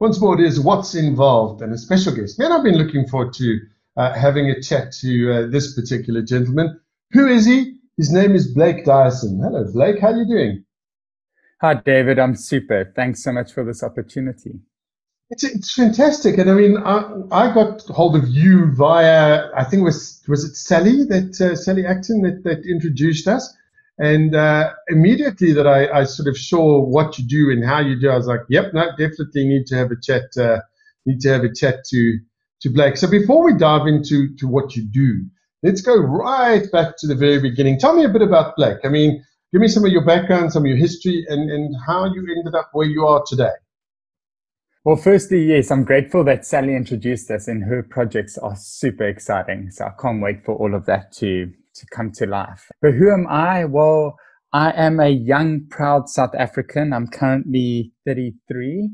Once more, it is what's involved and a special guest. Man, I've been looking forward to uh, having a chat to uh, this particular gentleman. Who is he? His name is Blake Dyson. Hello, Blake. How are you doing? Hi, David. I'm super. Thanks so much for this opportunity. It's, it's fantastic, and I mean, I, I got hold of you via I think it was was it Sally that uh, Sally Acton that, that introduced us, and uh, immediately that I, I sort of saw what you do and how you do, I was like, yep, no, definitely need to have a chat. Uh, need to have a chat to to Blake. So before we dive into to what you do, let's go right back to the very beginning. Tell me a bit about Blake. I mean, give me some of your background, some of your history, and, and how you ended up where you are today. Well, firstly, yes, I'm grateful that Sally introduced us, and her projects are super exciting. So I can't wait for all of that to to come to life. But who am I? Well, I am a young, proud South African. I'm currently 33.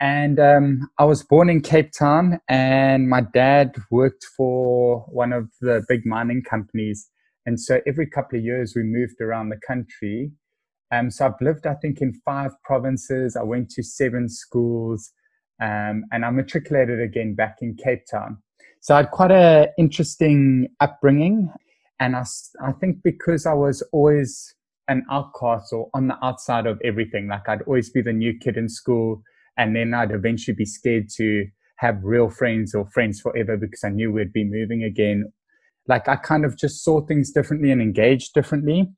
And um, I was born in Cape Town, and my dad worked for one of the big mining companies. And so every couple of years, we moved around the country. Um, so I've lived, I think, in five provinces. I went to seven schools, um, and I matriculated again back in Cape Town. So I had quite an interesting upbringing. And I, I think because I was always an outcast or on the outside of everything, like I'd always be the new kid in school, and then I'd eventually be scared to have real friends or friends forever because I knew we'd be moving again. Like I kind of just saw things differently and engaged differently.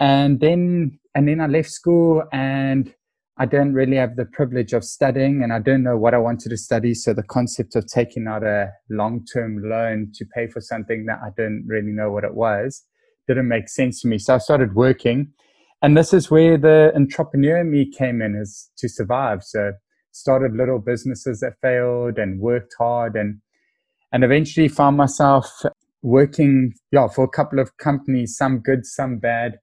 And then and then I left school and I didn't really have the privilege of studying and I don't know what I wanted to study. So the concept of taking out a long term loan to pay for something that I didn't really know what it was didn't make sense to me. So I started working. And this is where the entrepreneur me came in is to survive. So started little businesses that failed and worked hard and and eventually found myself working yeah for a couple of companies, some good, some bad,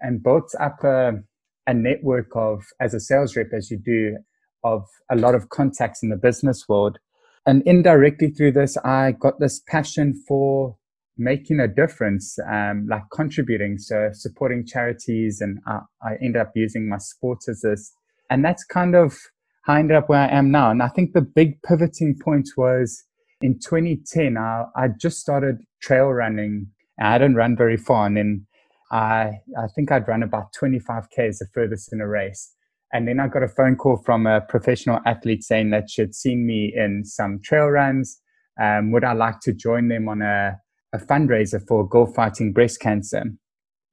and built up a a network of, as a sales rep, as you do, of a lot of contacts in the business world. And indirectly through this, I got this passion for making a difference, um, like contributing, so supporting charities. And I, I ended up using my sports as this. And that's kind of how I ended up where I am now. And I think the big pivoting point was in 2010, I, I just started trail running. I didn't run very far. And then I, I think I'd run about 25K as the furthest in a race. And then I got a phone call from a professional athlete saying that she had seen me in some trail runs. Um, would I like to join them on a, a fundraiser for girl fighting breast cancer?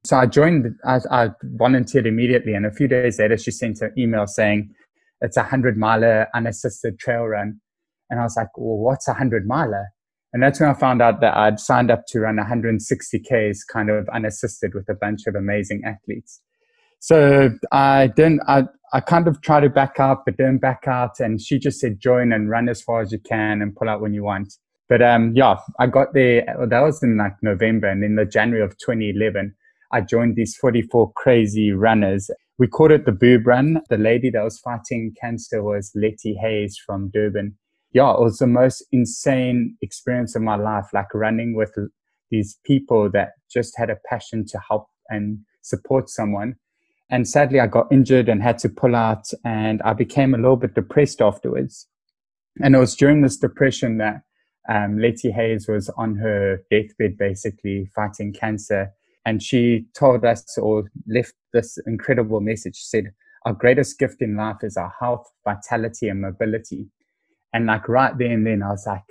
So I joined, I, I, volunteered immediately. And a few days later, she sent an email saying it's a 100 miler unassisted trail run. And I was like, well, what's a 100 miler? And that's when I found out that I'd signed up to run 160 Ks kind of unassisted with a bunch of amazing athletes. So I didn't, I, I kind of tried to back out, but didn't back out. And she just said, join and run as far as you can and pull out when you want. But um, yeah, I got there, that was in like November. And in the January of 2011, I joined these 44 crazy runners. We called it the boob run. The lady that was fighting cancer was Letty Hayes from Durban yeah, it was the most insane experience of my life, like running with these people that just had a passion to help and support someone. And sadly, I got injured and had to pull out, and I became a little bit depressed afterwards. And it was during this depression that um, Letty Hayes was on her deathbed, basically fighting cancer. And she told us or left this incredible message. Said, Our greatest gift in life is our health, vitality, and mobility. And like right there and then, I was like,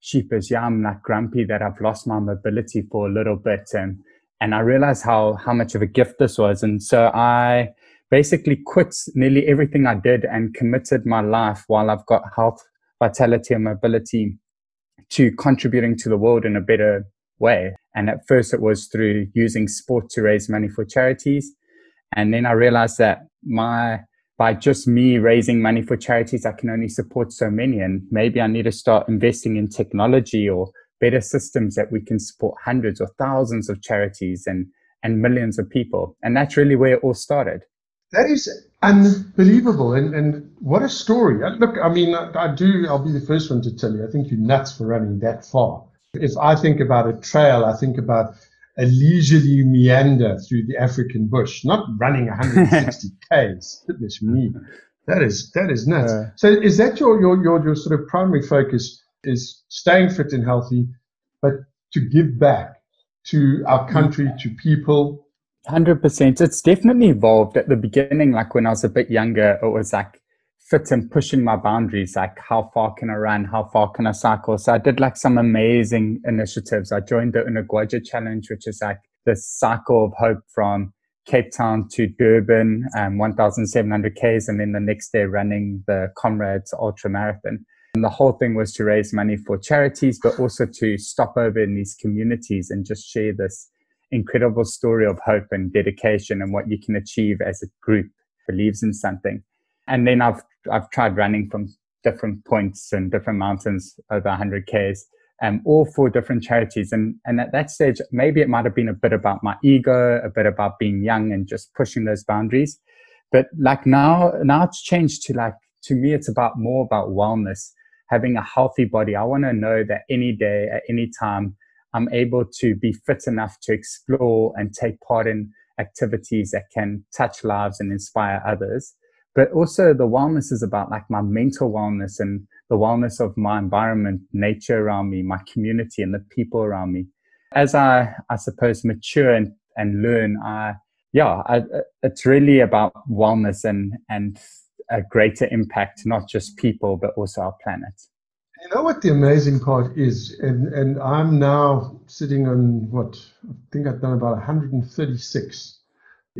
sheepish, yeah, I'm like grumpy that I've lost my mobility for a little bit. And, and I realized how, how much of a gift this was. And so I basically quit nearly everything I did and committed my life while I've got health, vitality, and mobility to contributing to the world in a better way. And at first it was through using sport to raise money for charities. And then I realized that my by just me raising money for charities, I can only support so many. And maybe I need to start investing in technology or better systems that we can support hundreds or thousands of charities and, and millions of people. And that's really where it all started. That is unbelievable. And, and what a story. Uh, look, I mean, I, I do, I'll be the first one to tell you, I think you're nuts for running that far. If I think about a trail, I think about a leisurely meander through the African bush, not running 160 Ks. Goodness me. That is that is nuts. Uh, so is that your, your your your sort of primary focus is staying fit and healthy, but to give back to our country, to people? Hundred percent. It's definitely evolved. At the beginning, like when I was a bit younger, it was like fit and pushing my boundaries. Like how far can I run? How far can I cycle? So I did like some amazing initiatives. I joined the Unogwaja Challenge, which is like the cycle of hope from Cape Town to Durban, um, 1,700 Ks, and then the next day running the Comrades Ultra Marathon. And the whole thing was to raise money for charities, but also to stop over in these communities and just share this incredible story of hope and dedication and what you can achieve as a group believes in something. And then I've I've tried running from different points and different mountains over 100 Ks um, all for different charities. And, and at that stage, maybe it might have been a bit about my ego, a bit about being young and just pushing those boundaries. But like now, now it's changed to like, to me, it's about more about wellness, having a healthy body. I want to know that any day, at any time, I'm able to be fit enough to explore and take part in activities that can touch lives and inspire others. But also the wellness is about like my mental wellness and the wellness of my environment, nature around me, my community, and the people around me. As I, I suppose, mature and, and learn, I, yeah, I, it's really about wellness and, and a greater impact, not just people, but also our planet. You know what the amazing part is, and and I'm now sitting on what I think I've done about 136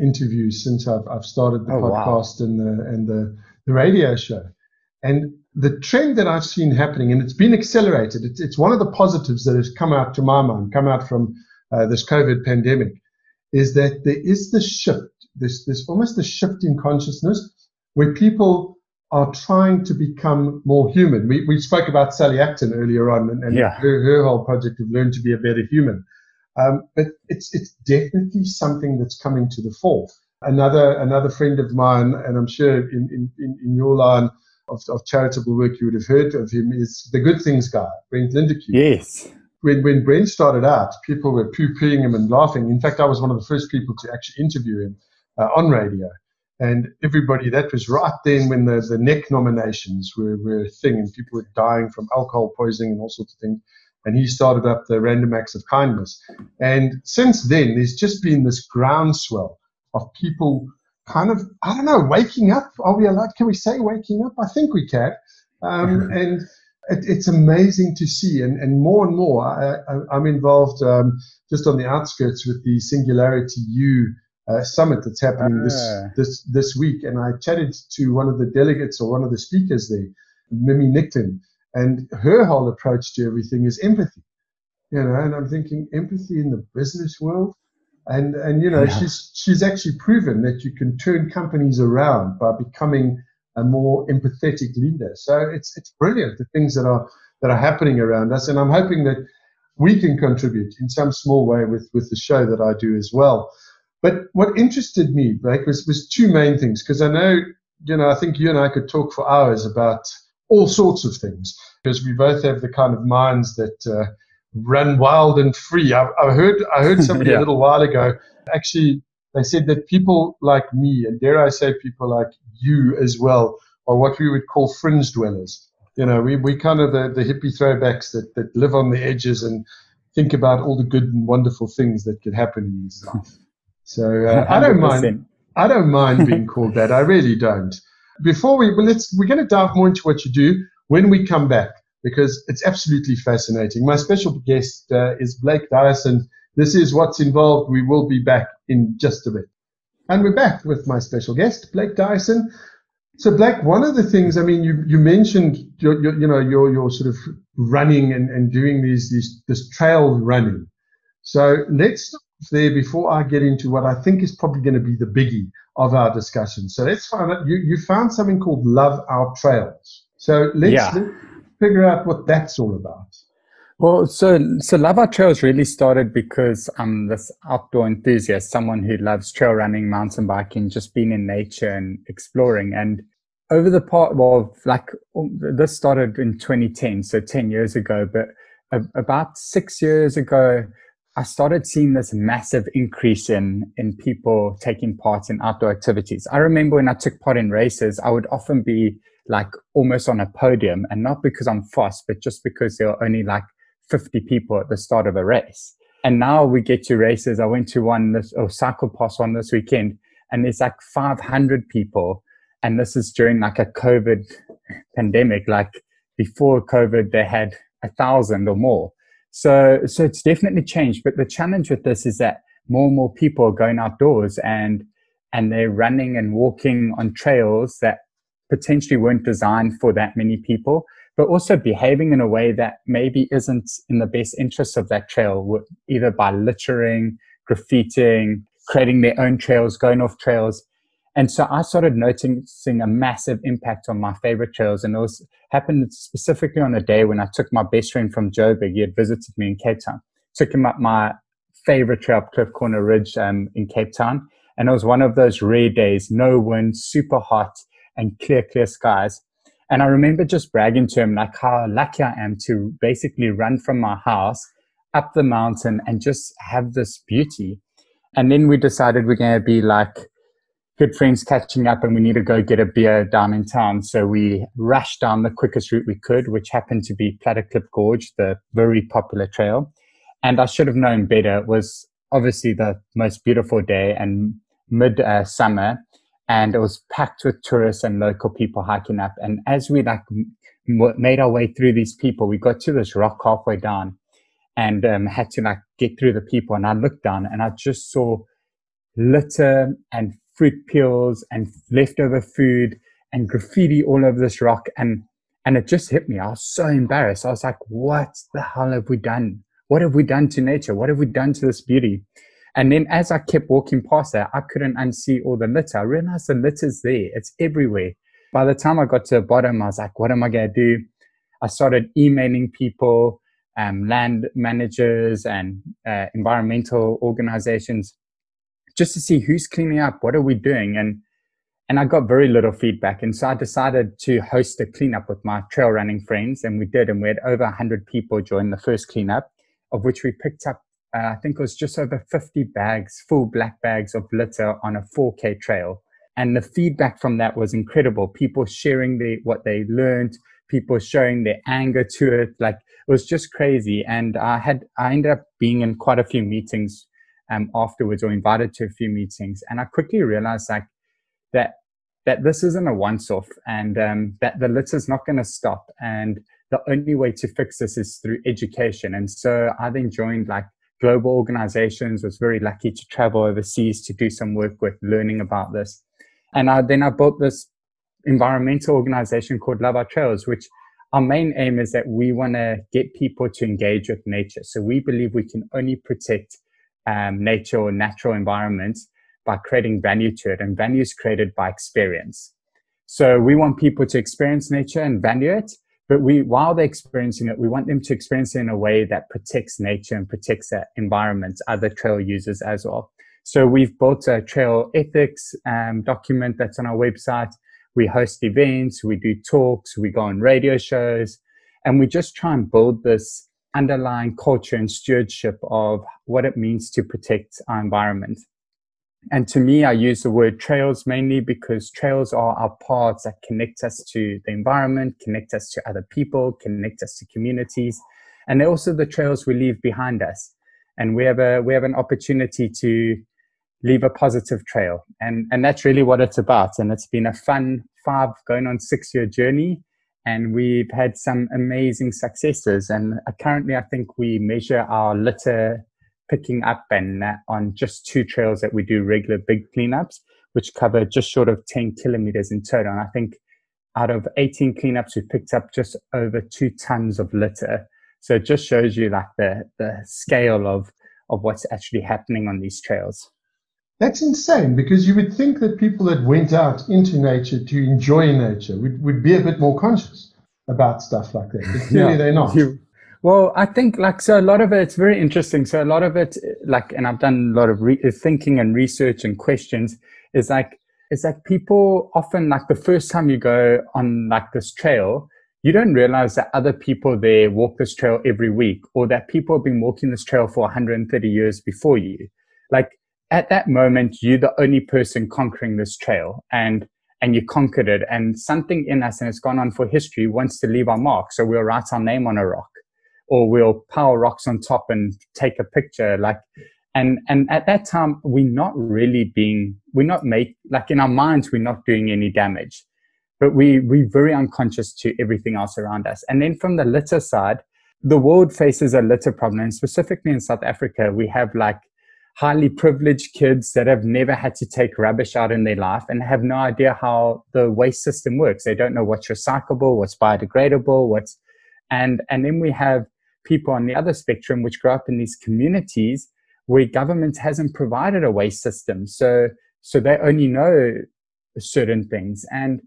interviews since I've I've started the oh, podcast wow. and the and the, the radio show, and the trend that I've seen happening, and it's been accelerated, it's, it's one of the positives that has come out to my mind, come out from uh, this COVID pandemic, is that there is this shift, this, this almost a shift in consciousness where people are trying to become more human. We, we spoke about Sally Acton earlier on and, and yeah. her, her whole project of learn to be a better human. Um, but it's, it's definitely something that's coming to the fore. Another, another friend of mine, and I'm sure in, in, in your line, of, of charitable work you would have heard of him is the Good Things guy, Brent Lindeque. Yes. When, when Brent started out, people were poo pooing him and laughing. In fact, I was one of the first people to actually interview him uh, on radio. And everybody, that was right then when the, the neck nominations were, were a thing and people were dying from alcohol poisoning and all sorts of things. And he started up the Random Acts of Kindness. And since then, there's just been this groundswell of people kind of, I don't know, waking up. Are we allowed? Can we say waking up? I think we can. Um, and it, it's amazing to see. And, and more and more, I, am involved um, just on the outskirts with the Singularity U uh, summit that's happening this, ah. this, this week. And I chatted to one of the delegates or one of the speakers there, Mimi Nicklin, and her whole approach to everything is empathy. You know, and I'm thinking empathy in the business world and and you know yeah. she's she's actually proven that you can turn companies around by becoming a more empathetic leader. So it's it's brilliant the things that are that are happening around us, and I'm hoping that we can contribute in some small way with with the show that I do as well. But what interested me, Blake, was was two main things because I know you know I think you and I could talk for hours about all sorts of things because we both have the kind of minds that. Uh, run wild and free. I, I heard I heard somebody yeah. a little while ago actually they said that people like me and dare I say people like you as well are what we would call fringe dwellers. You know, we we kind of the, the hippie throwbacks that, that live on the edges and think about all the good and wonderful things that could happen in this life. So uh, I don't mind. I don't mind being called that. I really don't. Before we well, let's we're going to dive more into what you do when we come back because it's absolutely fascinating. My special guest uh, is Blake Dyson. This is what's involved. We will be back in just a bit. And we're back with my special guest, Blake Dyson. So, Blake, one of the things, I mean, you, you mentioned, your, your, you know, your, your sort of running and, and doing these, these, this trail running. So let's there before I get into what I think is probably going to be the biggie of our discussion. So let's find out, you, you found something called Love Our Trails. So let's, yeah figure out what that's all about. Well, so so Love Our Trails really started because I'm this outdoor enthusiast, someone who loves trail running, mountain biking, just being in nature and exploring. And over the part, well, like this started in 2010, so 10 years ago. But about six years ago, I started seeing this massive increase in in people taking part in outdoor activities. I remember when I took part in races, I would often be like almost on a podium, and not because I'm fast, but just because there are only like 50 people at the start of a race. And now we get to races. I went to one this or cycle pass one this weekend, and there's like 500 people, and this is during like a COVID pandemic. Like before COVID, they had a thousand or more. So, so it's definitely changed. But the challenge with this is that more and more people are going outdoors and and they're running and walking on trails that potentially weren't designed for that many people, but also behaving in a way that maybe isn't in the best interest of that trail, either by littering, graffitiing, creating their own trails, going off trails. And so I started noticing a massive impact on my favorite trails. And it was happened specifically on a day when I took my best friend from Joburg. He had visited me in Cape Town. Took him up my favorite trail, Kloof Corner Ridge um, in Cape Town. And it was one of those rare days, no wind, super hot and clear, clear skies. And I remember just bragging to him like how lucky I am to basically run from my house up the mountain and just have this beauty. And then we decided we're going to be like good friends catching up and we need to go get a beer down in town. So we rushed down the quickest route we could, which happened to be Platteklip Gorge, the very popular trail. And I should have known better. It was obviously the most beautiful day and mid uh, summer and it was packed with tourists and local people hiking up. And as we like m- made our way through these people, we got to this rock halfway down and um, had to like get through the people. And I looked down and I just saw litter and fruit peels and leftover food and graffiti all over this rock. And, and it just hit me. I was so embarrassed. I was like, what the hell have we done? What have we done to nature? What have we done to this beauty? And then as I kept walking past that, I couldn't unsee all the litter. I realized the litter's there. It's everywhere. By the time I got to the bottom, I was like, what am I going to do? I started emailing people, um, land managers and uh, environmental organizations just to see who's cleaning up, what are we doing, and and I got very little feedback, and so I decided to host a cleanup with my trail running friends, and we did, and we had over hundred people join the first cleanup, of which we picked up, uh, I think it was just over fifty bags, full black bags of litter on a 4K trail, and the feedback from that was incredible. People sharing the what they learned, people showing their anger to it, like it was just crazy. And I had I ended up being in quite a few meetings um, afterwards or invited to a few meetings. And I quickly realized like that that this isn't a once-off and um, that the litter is not going to stop. And the only way to fix this is through education. And so I then joined like global organizations, was very lucky to travel overseas to do some work with learning about this. And I, then I built this environmental organization called Love Our Trails, which our main aim is that we want to get people to engage with nature. So we believe we can only protect um, nature or natural environments by creating value to it. And value is created by experience. So we want people to experience nature and value it. But we, while they're experiencing it, we want them to experience it in a way that protects nature and protects the environment, other trail users as well. So we've built a trail ethics um, document that's on our website. We host events, we do talks, we go on radio shows, and we just try and build this underlying culture and stewardship of what it means to protect our environment. And to me, I use the word trails mainly because trails are our paths that connect us to the environment, connect us to other people, connect us to communities. And also the trails we leave behind us. And we have a, we have an opportunity to leave a positive trail. And, and that's really what it's about. And it's been a fun five, going on six year journey and we've had some amazing successes. And currently, I think we measure our litter picking up and on just two trails that we do regular big cleanups, which cover just short of 10 kilometers in total. And I think out of 18 cleanups, we picked up just over two tons of litter. So it just shows you like the, the scale of, of what's actually happening on these trails. That's insane because you would think that people that went out into nature to enjoy nature would, would be a bit more conscious about stuff like that. But clearly yeah. they're not. well, I think like, so a lot of it, it's very interesting. So a lot of it, like, and I've done a lot of re- uh, thinking and research and questions is like, is like people often like the first time you go on like this trail, you don't realize that other people there walk this trail every week or that people have been walking this trail for 130 years before you. Like at that moment, you're the only person conquering this trail and, and you conquered it. And something in us, and it's gone on for history, wants to leave our mark. So we'll write our name on a rock or we'll pile rocks on top and take a picture. Like, and, and at that time, we're not really being, we're not make, like in our minds, we're not doing any damage but we we're very unconscious to everything else around us. And then from the litter side, the world faces a litter problem, and specifically in South Africa, we have like highly privileged kids that have never had to take rubbish out in their life and have no idea how the waste system works. They don't know what's recyclable, what's biodegradable, what's and and then we have people on the other spectrum which grow up in these communities where government hasn't provided a waste system. So so they only know certain things. And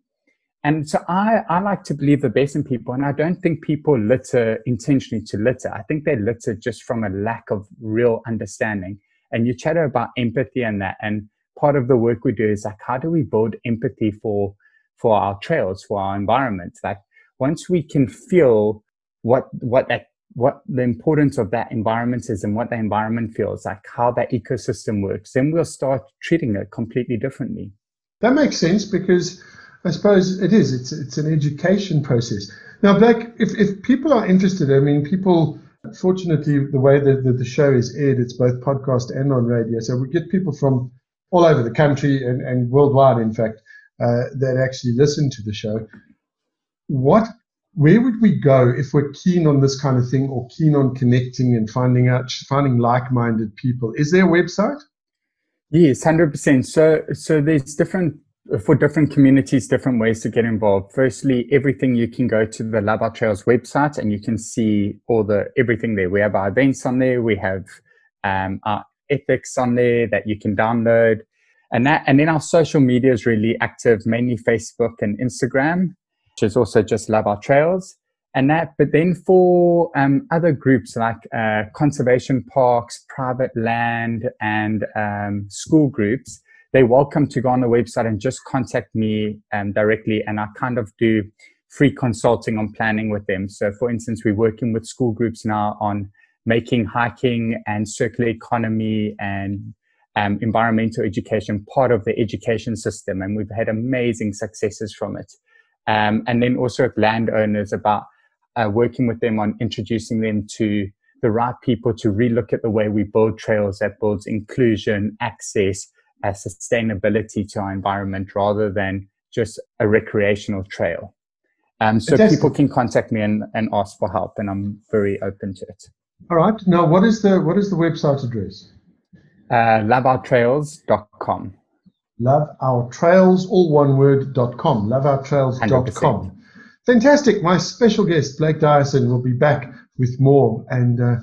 and so I, I like to believe the best in people, and I don't think people litter intentionally to litter. I think they litter just from a lack of real understanding. And you chatter about empathy and that, and part of the work we do is like, how do we build empathy for for our trails, for our environment? Like once we can feel what what that what the importance of that environment is and what the environment feels like, how that ecosystem works, then we'll start treating it completely differently. That makes sense because I suppose it is. It's it's an education process. Now, Blake, if, if people are interested, I mean, people, fortunately, the way that the, show is aired, it's both podcast and on radio. So we get people from all over the country and, and worldwide, in fact, uh, that actually listen to the show. What, where would we go if we're keen on this kind of thing or keen on connecting and finding out, finding like-minded people? Is there a website? Yes, hundred percent. So, so there's different for different communities, different ways to get involved. Firstly, everything you can go to the Love Our Trails website and you can see all the everything there. We have our events on there. We have um, our ethics on there that you can download, and that and then our social media is really active, mainly Facebook and Instagram, which is also just Love Our Trails. And that, but then for um, other groups like uh, conservation parks, private land, and um, school groups, they're welcome to go on the website and just contact me um, directly. And I kind of do free consulting on planning with them. So, for instance, we're working with school groups now on making hiking and circular economy and um, environmental education part of the education system. And we've had amazing successes from it. Um, and then also with landowners about uh, working with them on introducing them to the right people to relook at the way we build trails that builds inclusion, access, a sustainability to our environment rather than just a recreational trail. Um, so people can contact me and, and ask for help, and I'm very open to it. All right. Now, what is the what is the website address? Uh, loveourtrails.com. Loveourtrails, all one word, dot com. Loveourtrails.com. Fantastic. My special guest, Blake Dyson, will be back with more. And uh,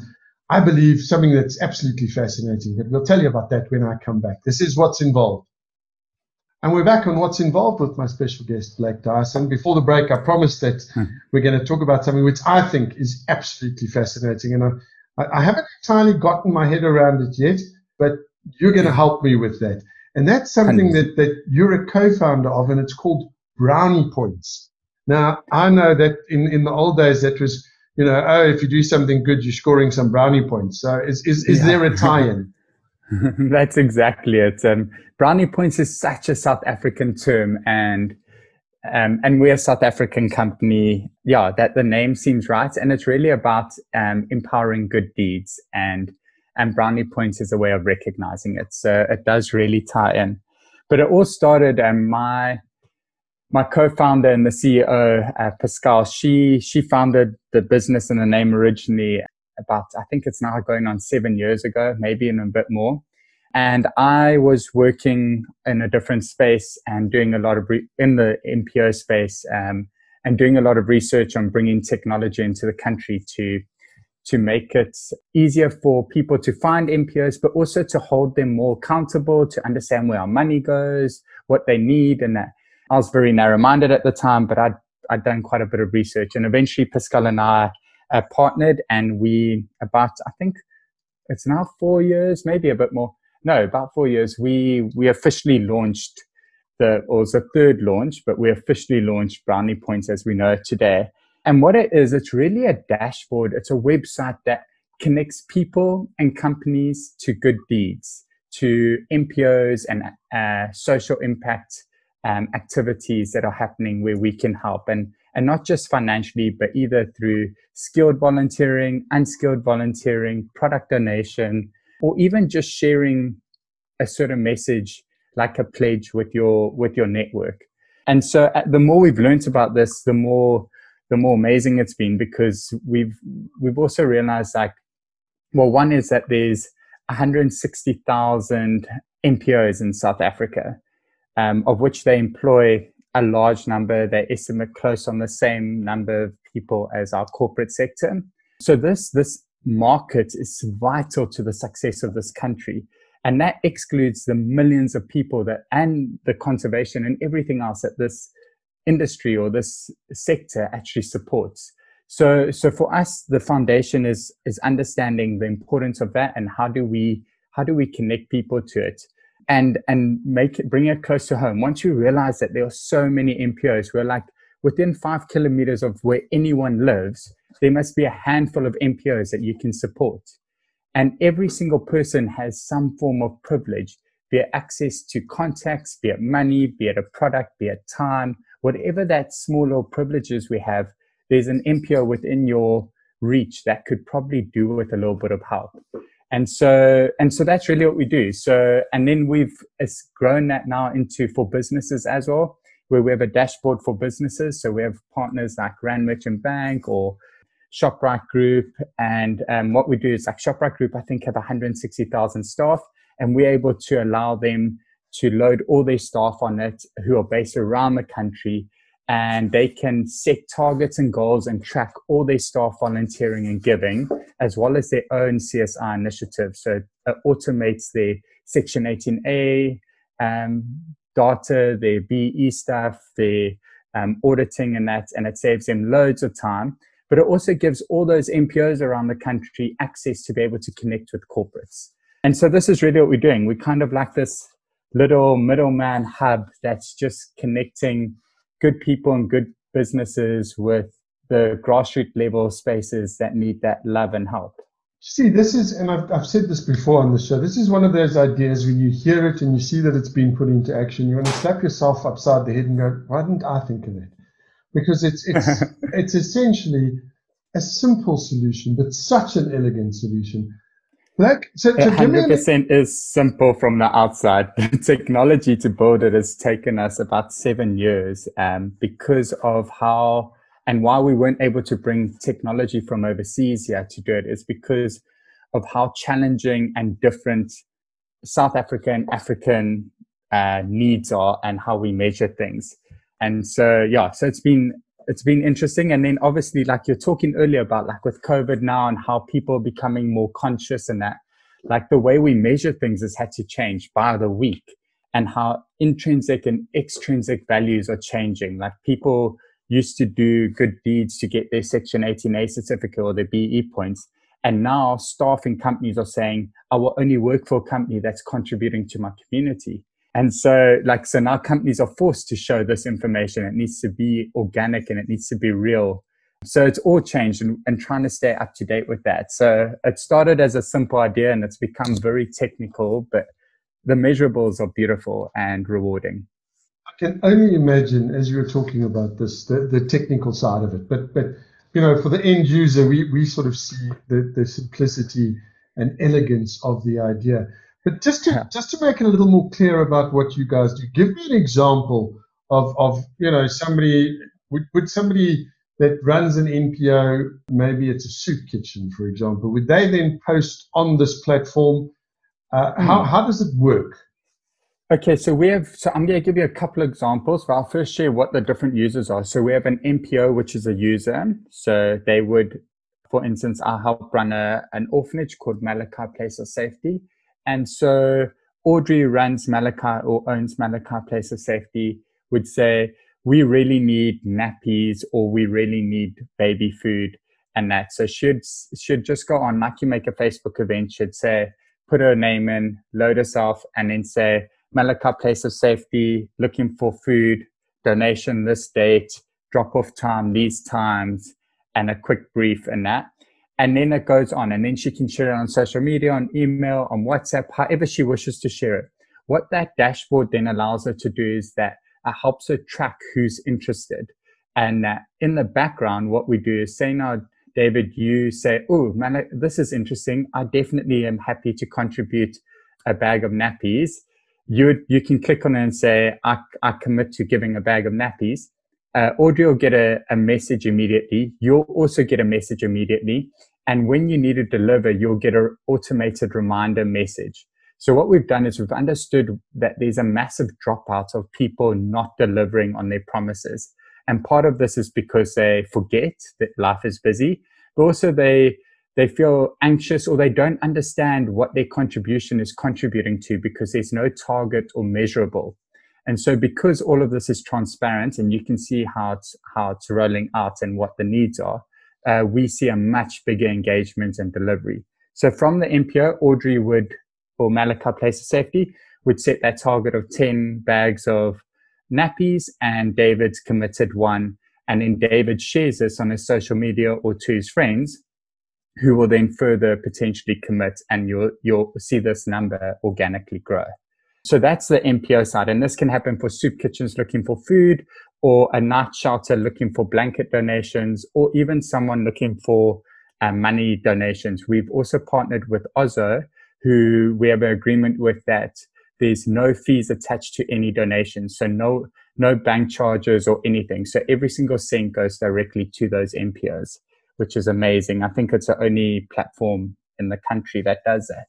I believe something that's absolutely fascinating. But we'll tell you about that when I come back. This is what's involved. And we're back on what's involved with my special guest, Blake Dyson. Before the break, I promised that hmm. we're going to talk about something which I think is absolutely fascinating. And I, I haven't entirely gotten my head around it yet, but you're going to help me with that. And that's something that, that you're a co-founder of, and it's called Brownie Points. Now, I know that in, in the old days, that was you know, oh, if you do something good, you're scoring some brownie points. So is, is, is yeah. there a tie-in? That's exactly it. Um, brownie points is such a South African term and um, and we're a South African company. Yeah, that the name seems right. And it's really about um, empowering good deeds and and brownie points is a way of recognizing it. So it does really tie in. But it all started um, my my co-founder and the CEO, uh, Pascal, she she founded the business and the name originally about I think it's now going on seven years ago, maybe in a bit more. And I was working in a different space and doing a lot of re- in the NPO space um, and doing a lot of research on bringing technology into the country to to make it easier for people to find NPOs, but also to hold them more accountable, to understand where our money goes, what they need, and that I was very narrow minded at the time, but I'd, I'd done quite a bit of research. And eventually, Pascal and I uh, partnered, and we, about, I think it's now four years, maybe a bit more. No, about four years, we, we officially launched the, or was a third launch, but we officially launched Brownie Points as we know it today. And what it is, it's really a dashboard. It's a website that connects people and companies to good deeds, to NPOs and uh, social impact um, activities that are happening where we can help. And, and not just financially, but either through skilled volunteering, unskilled volunteering, product donation, or even just sharing a certain message like a pledge with your with your network. And so uh, the more we've learned about this, the more the more amazing it's been because we've we've also realized like well one is that there's 160,000 NPOs in South Africa um, of which they employ a large number. They estimate close on the same number of people as our corporate sector. So this this market is vital to the success of this country. And that excludes the millions of people that and the conservation and everything else that this industry or this sector actually supports. So, so for us, the foundation is is understanding the importance of that and how do we how do we connect people to it, and and make it bring it close to home. Once you realize that there are so many NPOs, we're like within five kilometers of where anyone lives, there must be a handful of NPOs that you can support, and every single person has some form of privilege, be it access to contacts, be it money, be it a product, be it time, whatever that small little privileges we have, there's an NPO within your reach that could probably do with a little bit of help. And so, and so that's really what we do. So, and then we've grown that now into for businesses as well, where we have a dashboard for businesses. So we have partners like Rand Merchant Bank or ShopRite Group. And um, what we do is like ShopRite Group, I think have 160,000 staff and we're able to allow them to load all their staff on it who are based around the country and they can set targets and goals and track all their staff volunteering and giving as well as their own CSR initiatives. So it automates their Section 18A um, data, their BE stuff, their um, auditing and that, and it saves them loads of time. But it also gives all those NPOs around the country access to be able to connect with corporates. And so this is really what we're doing. We kind of like this little middleman hub that's just connecting good people and good businesses with the grassroots level spaces that need that love and help. See, this is, and I've, I've said this before on the show, this is one of those ideas when you hear it and you see that it's been put into action, you want to slap yourself upside the head and go, why didn't I think of it? Because it's, it's, it's essentially a simple solution, but such an elegant solution like, so, so 100% is simple from the outside. The technology to build it has taken us about seven years um, because of how and why we weren't able to bring technology from overseas here to do it is because of how challenging and different South African African uh, needs are and how we measure things. And so, yeah, so it's been it's been interesting. And then obviously, like you're talking earlier about, like with COVID now and how people are becoming more conscious and that, like the way we measure things has had to change by the week and how intrinsic and extrinsic values are changing. Like people used to do good deeds to get their Section 18A certificate or their BE points. And now staff in companies are saying, I will only work for a company that's contributing to my community. And so, like, so now companies are forced to show this information. It needs to be organic and it needs to be real. So it's all changed and, and trying to stay up to date with that. So it started as a simple idea and it's become very technical, but the measurables are beautiful and rewarding. I can only imagine as you were talking about this, the, the technical side of it. But but you know, for the end user, we, we sort of see the, the simplicity and elegance of the idea. But just to yeah. just to make it a little more clear about what you guys do, give me an example of of you know somebody would, would somebody that runs an NPO, maybe it's a soup kitchen, for example, would they then post on this platform? Uh, mm. how, how does it work? Okay, so we have, so I'm going to give you a couple of examples, but I'll first share what the different users are. So we have an NPO, which is a user. So they would, for instance, I help run a, an orphanage called Malachi Place of Safety. And so Audrey runs Malachi or owns Malachi Place of Safety, would say, we really need nappies or we really need baby food and that. So should should just go on, like you make a Facebook event, should say, put her name in, load herself, and then say, Malachi Place of Safety, looking for food, donation this date, drop off time, these times, and a quick brief and that. And then it goes on, and then she can share it on social media, on email, on WhatsApp, however she wishes to share it. What that dashboard then allows her to do is that it helps her track who's interested. And in the background, what we do is say now, David, you say, oh, man, this is interesting. I definitely am happy to contribute a bag of nappies. You, you can click on it and say, I, I commit to giving a bag of nappies. Uh, Audrey will get a, a message immediately. You'll also get a message immediately. And when you need to deliver, you'll get an automated reminder message. So what we've done is we've understood that there's a massive dropout of people not delivering on their promises. And part of this is because they forget that life is busy, but also they they feel anxious or they don't understand what their contribution is contributing to because there's no target or measurable. And so because all of this is transparent and you can see how it's how it's rolling out and what the needs are, uh, we see a much bigger engagement and delivery. So from the NPO, Audrey would or Malachi Place of Safety would set that target of 10 bags of nappies and David's committed one. And then David shares this on his social media or to his friends who will then further potentially commit and you'll, you'll see this number organically grow. So that's the NPO side. And this can happen for soup kitchens looking for food or a night shelter looking for blanket donations or even someone looking for uh, money donations. We've also partnered with Ozow, who we have an agreement with that there's no fees attached to any donations. So no, no bank charges or anything. So every single cent goes directly to those NPOs, which is amazing. I think it's the only platform in the country that does that.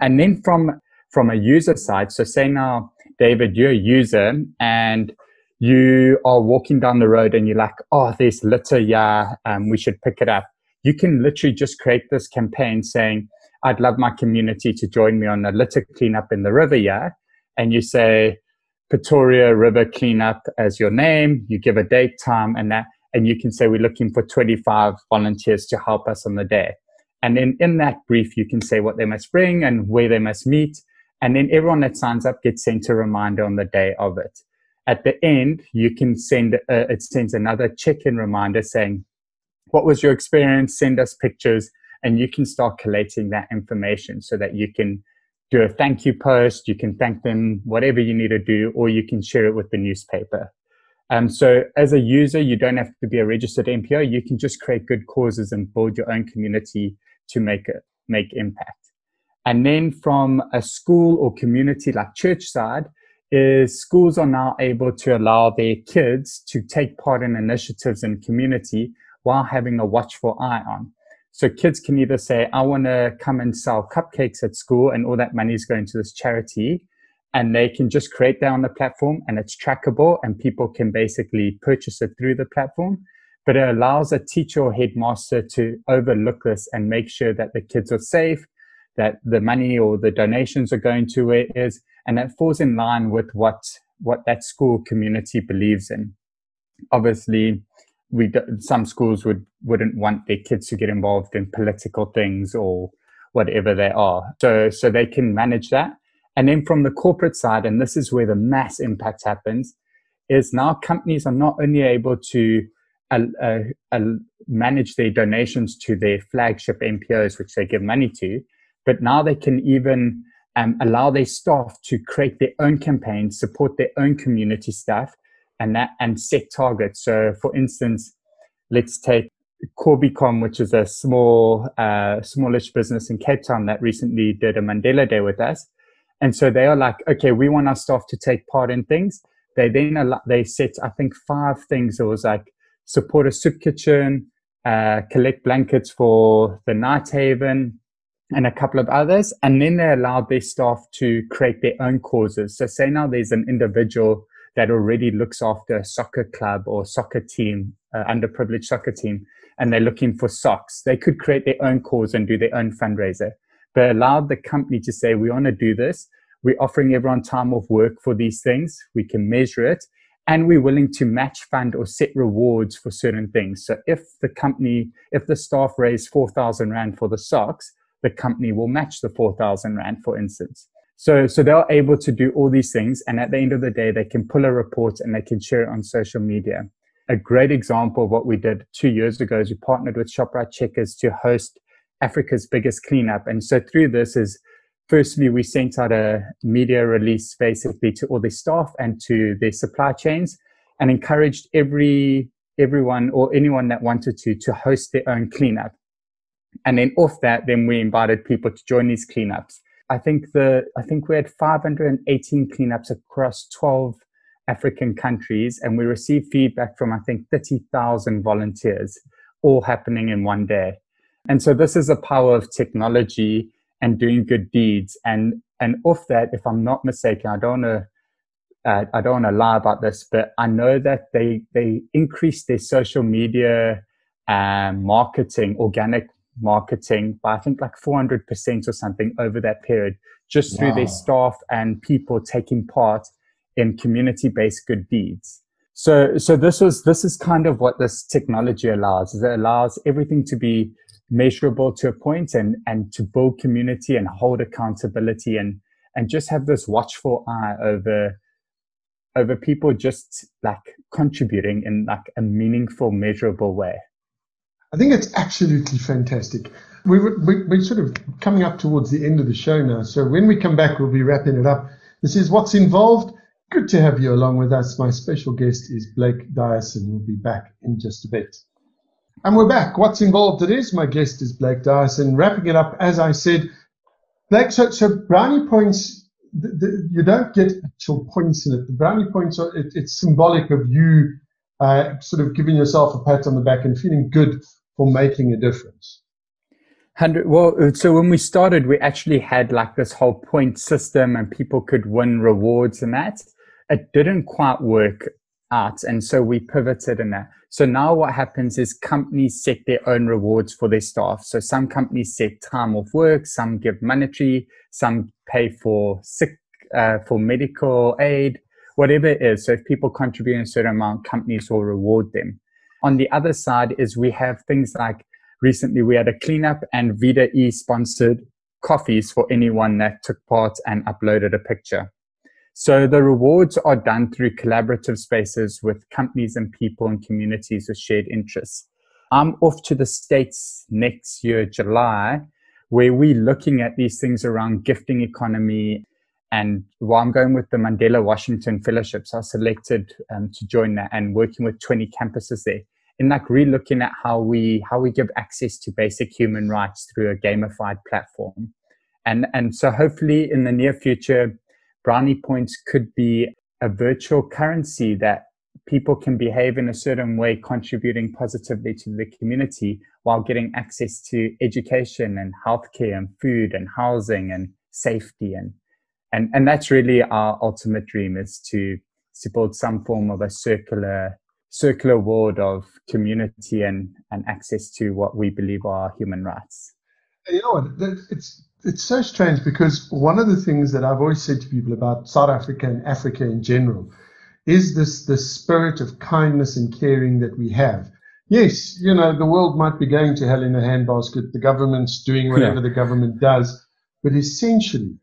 And then from, from a user side, so say now, David, you're a user and you are walking down the road and you're like, oh, there's litter, yeah, um, we should pick it up. You can literally just create this campaign saying, I'd love my community to join me on a litter cleanup in the river, yeah? And you say Pretoria River Cleanup as your name, you give a date, time, and that, and you can say we're looking for 25 volunteers to help us on the day. And then in that brief, you can say what they must bring and where they must meet. And then everyone that signs up gets sent a reminder on the day of it. At the end, you can send, uh, it sends another check-in reminder saying, what was your experience? Send us pictures and you can start collating that information so that you can do a thank you post, you can thank them, whatever you need to do, or you can share it with the newspaper. Um, so as a user, you don't have to be a registered NPO. You can just create good causes and build your own community to make it, make impact. And then from a school or community like church side, is schools are now able to allow their kids to take part in initiatives in community while having a watchful eye on. So kids can either say, I want to come and sell cupcakes at school and all that money is going to this charity. And they can just create that on the platform and it's trackable and people can basically purchase it through the platform. But it allows a teacher or headmaster to overlook this and make sure that the kids are safe, that the money or the donations are going to where it is, and that falls in line with what, what that school community believes in. Obviously, we some schools would wouldn't want their kids to get involved in political things or whatever they are. So so they can manage that. And then from the corporate side, and this is where the mass impact happens, is now companies are not only able to uh, uh, uh, manage their donations to their flagship NPOs, which they give money to, but now they can even um, allow their staff to create their own campaigns, support their own community staff, and that and set targets. So, for instance, let's take Corbicom, which is a small, uh, smallish business in Cape Town that recently did a Mandela Day with us. And so they are like, okay, we want our staff to take part in things. They then they set, I think, five things. It was like support a soup kitchen, uh, collect blankets for the night haven, and a couple of others. And then they allowed their staff to create their own causes. So say now there's an individual that already looks after a soccer club or soccer team, uh, underprivileged soccer team, and they're looking for socks. They could create their own cause and do their own fundraiser, but allowed the company to say, we want to do this. We're offering everyone time off work for these things. We can measure it and we're willing to match fund or set rewards for certain things. So if the company, if the staff raise 4,000 Rand for the socks, the company will match the 4,000 Rand, for instance. So, so they're able to do all these things. And at the end of the day, they can pull a report and they can share it on social media. a great example of what we did two years ago is we partnered with ShopRite Checkers to host Africa's biggest cleanup. And so through this is firstly, we sent out a media release basically to all their staff and to their supply chains and encouraged every everyone or anyone that wanted to to host their own cleanup. And then off that, then we invited people to join these cleanups. I think the I think we had 518 cleanups across 12 African countries, and we received feedback from I think 30,000 volunteers, all happening in one day. And so this is the power of technology and doing good deeds. And and off that, if I'm not mistaken, I don't to uh, I don't want to lie about this, but I know that they they increased their social media um, marketing, organic marketing by I think like 400 percent or something over that period, just wow. through their staff and people taking part in community-based good deeds. So so this was this is kind of what this technology allows. Is It allows everything to be measurable to a point and and to build community and hold accountability and and just have this watchful eye over over people just like contributing in like a meaningful measurable way i think it's absolutely fantastic we, we, we're sort of coming up towards the end of the show now so when we come back we'll be wrapping it up this is what's involved good to have you along with us my special guest is blake dyson we'll be back in just a bit and we're back. What's involved? It is my guest is Blake Dyson. Wrapping it up, as I said, Blake. So, so brownie points. The, the, you don't get actual points in it. The brownie points are it, it's symbolic of you uh, sort of giving yourself a pat on the back and feeling good for making a difference. Hundred. Well, uh, so when we started, we actually had like this whole point system, and people could win rewards and that. It didn't quite work out, and so we pivoted in that. So now what happens is companies set their own rewards for their staff. So some companies set time off work, some give monetary, some pay for sick, uh, for medical aid, whatever it is. So if people contribute a certain amount, companies will reward them. On the other side is we have things like recently we had a cleanup and Vida E sponsored coffees for anyone that took part and uploaded a picture. So the rewards are done through collaborative spaces with companies and people and communities with shared interests. I'm off to the States next year, July, where we're looking at these things around gifting economy. And while I'm going with the Mandela Washington Fellowships, I selected um, to join that and working with 20 campuses there. And like really looking at how we how we give access to basic human rights through a gamified platform. And and so hopefully in the near future, brownie points could be a virtual currency that people can behave in a certain way, contributing positively to the community while getting access to education and healthcare and food and housing and safety. And, and, and that's really our ultimate dream is to, to build some form of a circular, circular world of community and, and access to what we believe are human rights. You know what? It's it's so strange because one of the things that I've always said to people about South Africa and Africa in general is this the spirit of kindness and caring that we have. Yes, you know, the world might be going to hell in a handbasket, the government's doing whatever yeah. the government does, but essentially,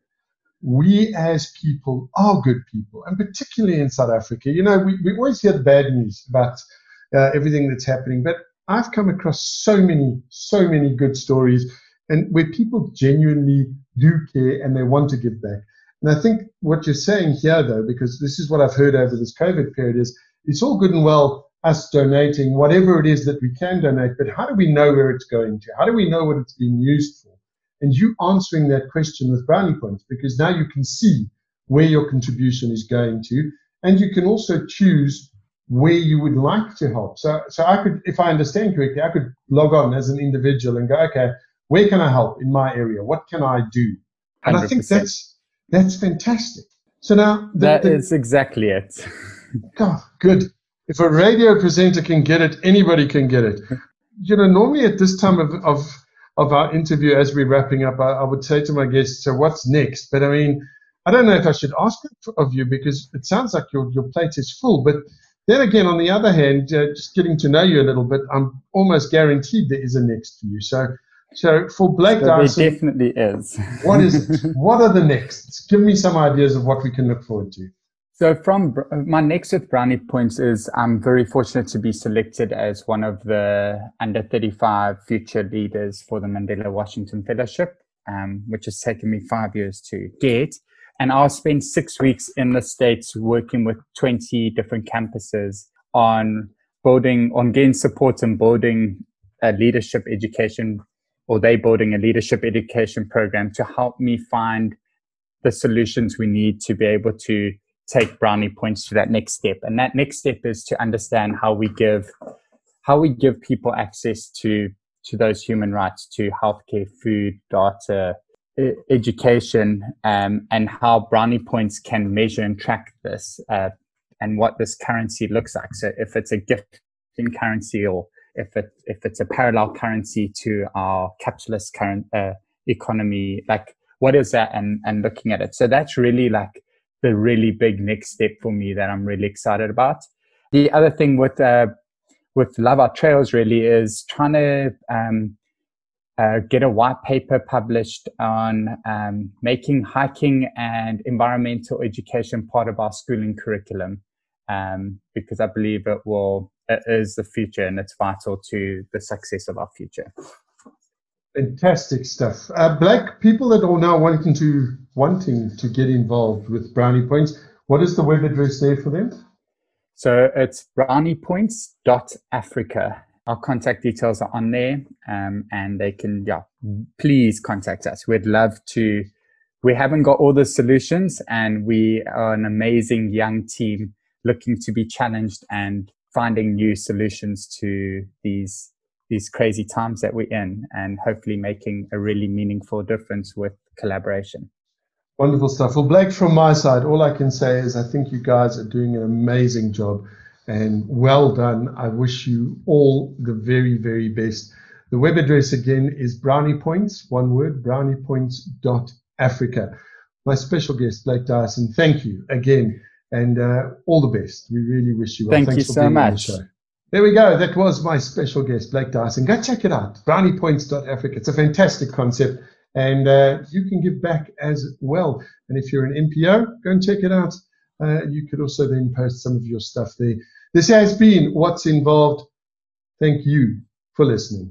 we as people are good people, and particularly in South Africa. You know, we, we always hear the bad news about uh, everything that's happening, but I've come across so many, so many good stories and where people genuinely do care and they want to give back. And I think what you're saying here, though, because this is what I've heard over this COVID period, is it's all good and well us donating whatever it is that we can donate, but how do we know where it's going to? How do we know what it's being used for? And you answering that question with brownie points, because now you can see where your contribution is going to, and you can also choose where you would like to help. So, so I could, if I understand correctly, I could log on as an individual and go, okay, where can I help in my area? What can I do? And 100%. I think that's that's fantastic. So now the, that the, is exactly it. God, good. If a radio presenter can get it, anybody can get it. You know, normally at this time of of, of our interview, as we're wrapping up, I, I would say to my guests, "So what's next?" But I mean, I don't know if I should ask it of you because it sounds like your your plate is full. But then again, on the other hand, uh, just getting to know you a little bit, I'm almost guaranteed there is a next for you. So so for Blake so Dyson, definitely is. what is it? What are the next? Give me some ideas of what we can look forward to. So, from my next with Brownie Points is I'm very fortunate to be selected as one of the under 35 future leaders for the Mandela Washington Fellowship, um, which has taken me five years to get. And I'll spend six weeks in the States working with 20 different campuses on building, on getting support and building a leadership education, or they building a leadership education program to help me find the solutions we need to be able to take brownie points to that next step. And that next step is to understand how we give how we give people access to to those human rights to healthcare food data education um, and how brownie points can measure and track this uh, and what this currency looks like. So if it's a gift in currency or if it if it's a parallel currency to our capitalist current uh, economy like what is that? And and looking at it. So that's really like the really big next step for me that I'm really excited about. The other thing with uh, with Love Our Trails really is trying to um, uh, get a white paper published on um, making hiking and environmental education part of our schooling curriculum um, because I believe it will it is the future and it's vital to the success of our future. Fantastic stuff. Uh, Blake people that are now wanting to wanting to get involved with Brownie Points, what is the web address there for them? So it's browniepoints.africa. Our contact details are on there, um, and they can yeah, please contact us. We'd love to. We haven't got all the solutions, and we are an amazing young team looking to be challenged and finding new solutions to these these crazy times that we're in and hopefully making a really meaningful difference with collaboration. Wonderful stuff. Well, Blake, from my side, all I can say is I think you guys are doing an amazing job and well done. I wish you all the very, very best. The web address again is brownie points, one word, browniepoints.africa. My special guest, Blake Dyson, thank you again and uh, all the best. We really wish you well. Thank Thanks you so much. There we go. That was my special guest, Blake Dyson. Go check it out, browniepoints.africa. It's a fantastic concept, and uh, you can give back as well. And if you're an NPO, go and check it out. Uh, you could also then post some of your stuff there. This has been What's Involved. Thank you for listening.